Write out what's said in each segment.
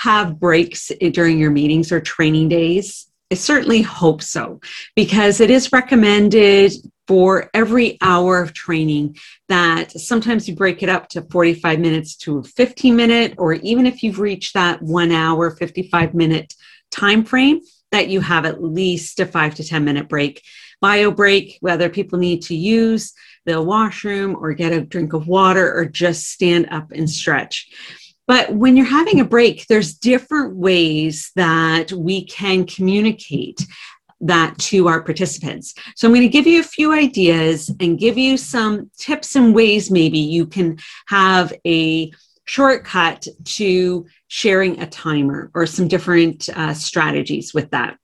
have breaks during your meetings or training days? I certainly hope so, because it is recommended for every hour of training that sometimes you break it up to 45 minutes to 15 minute, or even if you've reached that one hour, 55 minute time frame, that you have at least a five to 10 minute break. Bio break, whether people need to use the washroom or get a drink of water or just stand up and stretch. But when you're having a break, there's different ways that we can communicate that to our participants. So I'm going to give you a few ideas and give you some tips and ways maybe you can have a shortcut to sharing a timer or some different uh, strategies with that.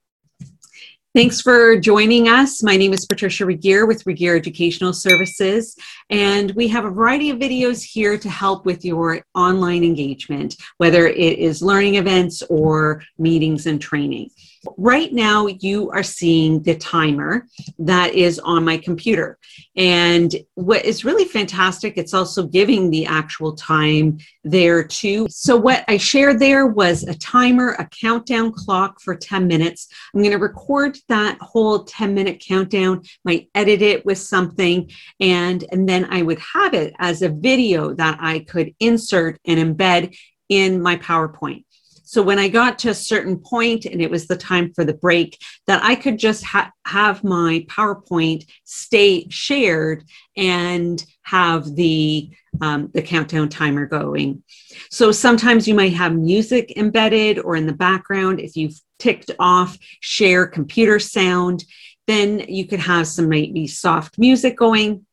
Thanks for joining us. My name is Patricia Regier with Regier Educational Services, and we have a variety of videos here to help with your online engagement, whether it is learning events or meetings and training. Right now, you are seeing the timer that is on my computer. And what is really fantastic, it's also giving the actual time there too. So, what I shared there was a timer, a countdown clock for 10 minutes. I'm going to record that whole 10 minute countdown, might edit it with something, and, and then I would have it as a video that I could insert and embed in my PowerPoint. So when I got to a certain point and it was the time for the break, that I could just ha- have my PowerPoint stay shared and have the um, the countdown timer going. So sometimes you might have music embedded or in the background. If you've ticked off share computer sound, then you could have some maybe soft music going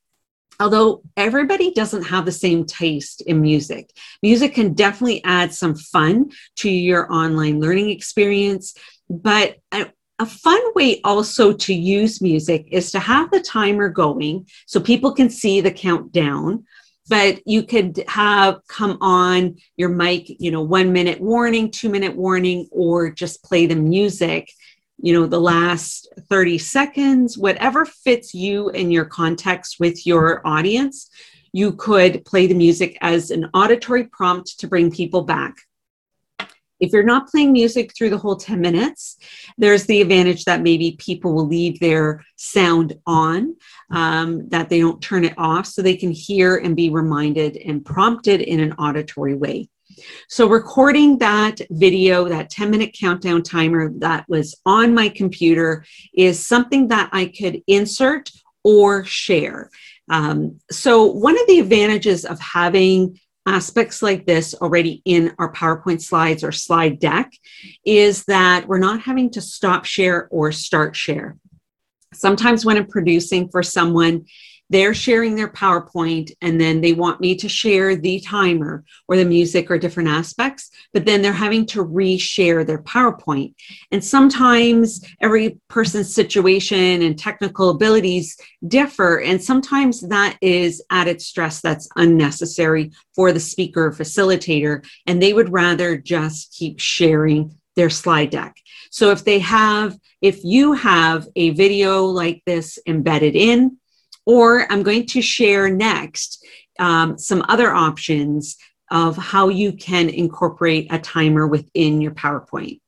although everybody doesn't have the same taste in music, music can definitely add some fun to your online learning experience. But a, a, fun way also to use music is to have the timer going so people can see the countdown. But you could have come on your mic, you know, one minute warning, two minute warning, or just play the music you know the last 30 seconds whatever fits you and your context with your audience you could play the music as an auditory prompt to bring people back. If you're not playing music through the whole 10 minutes there's the advantage that maybe people will leave their sound on um, that they don't turn it off so they can hear and be reminded and prompted in an auditory way so, recording that video, that 10 minute countdown timer that was on my computer, is something that I could insert or share. Um, so, one of the advantages of having aspects like this already in our PowerPoint slides or slide deck is that we're not having to stop share or start share. Sometimes, when I'm producing for someone, they're sharing their PowerPoint and then they want me to share the timer or the music or different aspects, but then they're having to reshare their PowerPoint. And sometimes every person's situation and technical abilities differ. And sometimes that is added stress that's unnecessary for the speaker or facilitator. And they would rather just keep sharing their slide deck. So if they have, if you have a video like this embedded in, or I'm going to share next um, some other options of how you can incorporate a timer within your PowerPoint.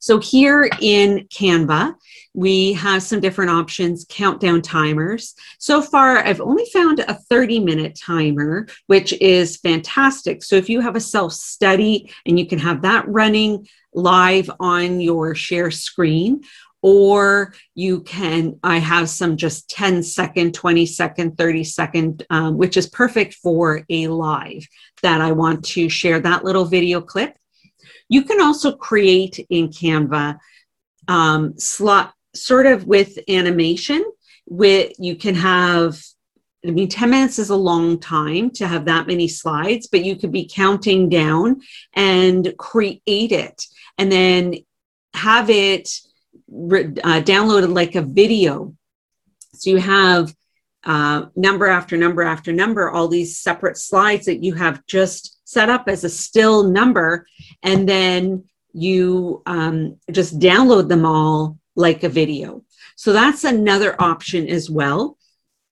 So here in Canva, we have some different options, countdown timers. So far, I've only found a 30 minute timer, which is fantastic. So if you have a self study and you can have that running live on your share screen, or you can i have some just 10 second 20 second 30 second um, which is perfect for a live that i want to share that little video clip. You can also create in canva um, slot sort of with animation with you can have I mean, 10 minutes is a long time to have that many slides, but you could be counting down and create it and then have it uh, downloaded like a video. So you have uh, number after number after number, all these separate slides that you have just set up as a still number, and then you um, just download them all like a video. So that's another option as well.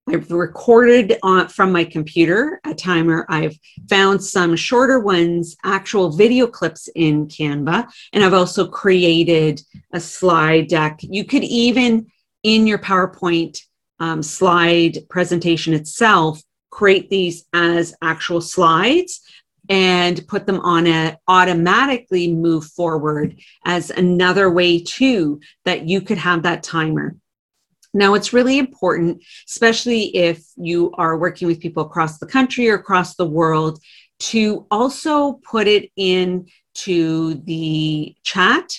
I've recorded on, from my computer a timer. I've found some shorter ones, actual video clips in Canva, and I've also created a slide deck. You could even, in your PowerPoint um, slide presentation itself, create these as actual slides and put them on a automatically move forward as another way too that you could have that timer now, it's really important, especially if you are working with people across the country or across the world, to also put it into the chat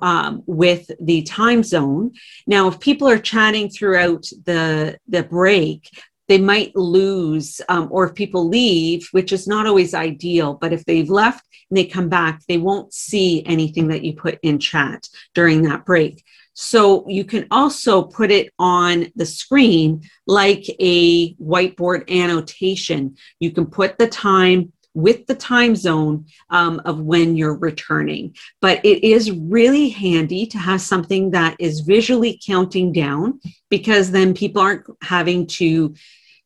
um, with the time zone. Now, if people are chatting throughout the, the break, they might lose, um, or if people leave, which is not always ideal, but if they've left and they come back, they won't see anything that you put in chat during that break. So you can also put it on the screen like a whiteboard annotation. You can put the time with the time zone um, of when you're returning. But it is really handy to have something that is visually counting down because then people aren't having to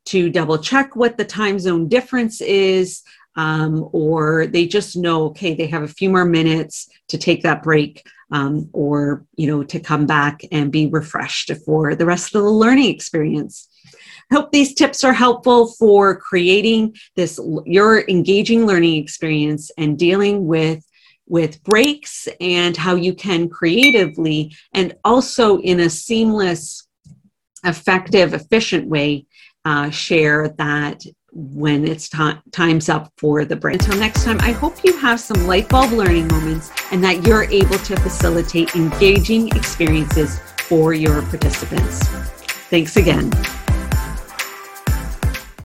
to double check what the time zone difference is um, or they just know okay they have a few more minutes to take that break um, or you know to come back and be refreshed for the rest of the learning experience. I hope these tips are helpful for creating this your engaging learning experience and dealing with with breaks and how you can creatively and also in a seamless effective efficient way uh, share that when it's time time's up for the break. Until next time, I hope you have some light bulb learning moments and that you're able to facilitate engaging experiences for your participants. Thanks again.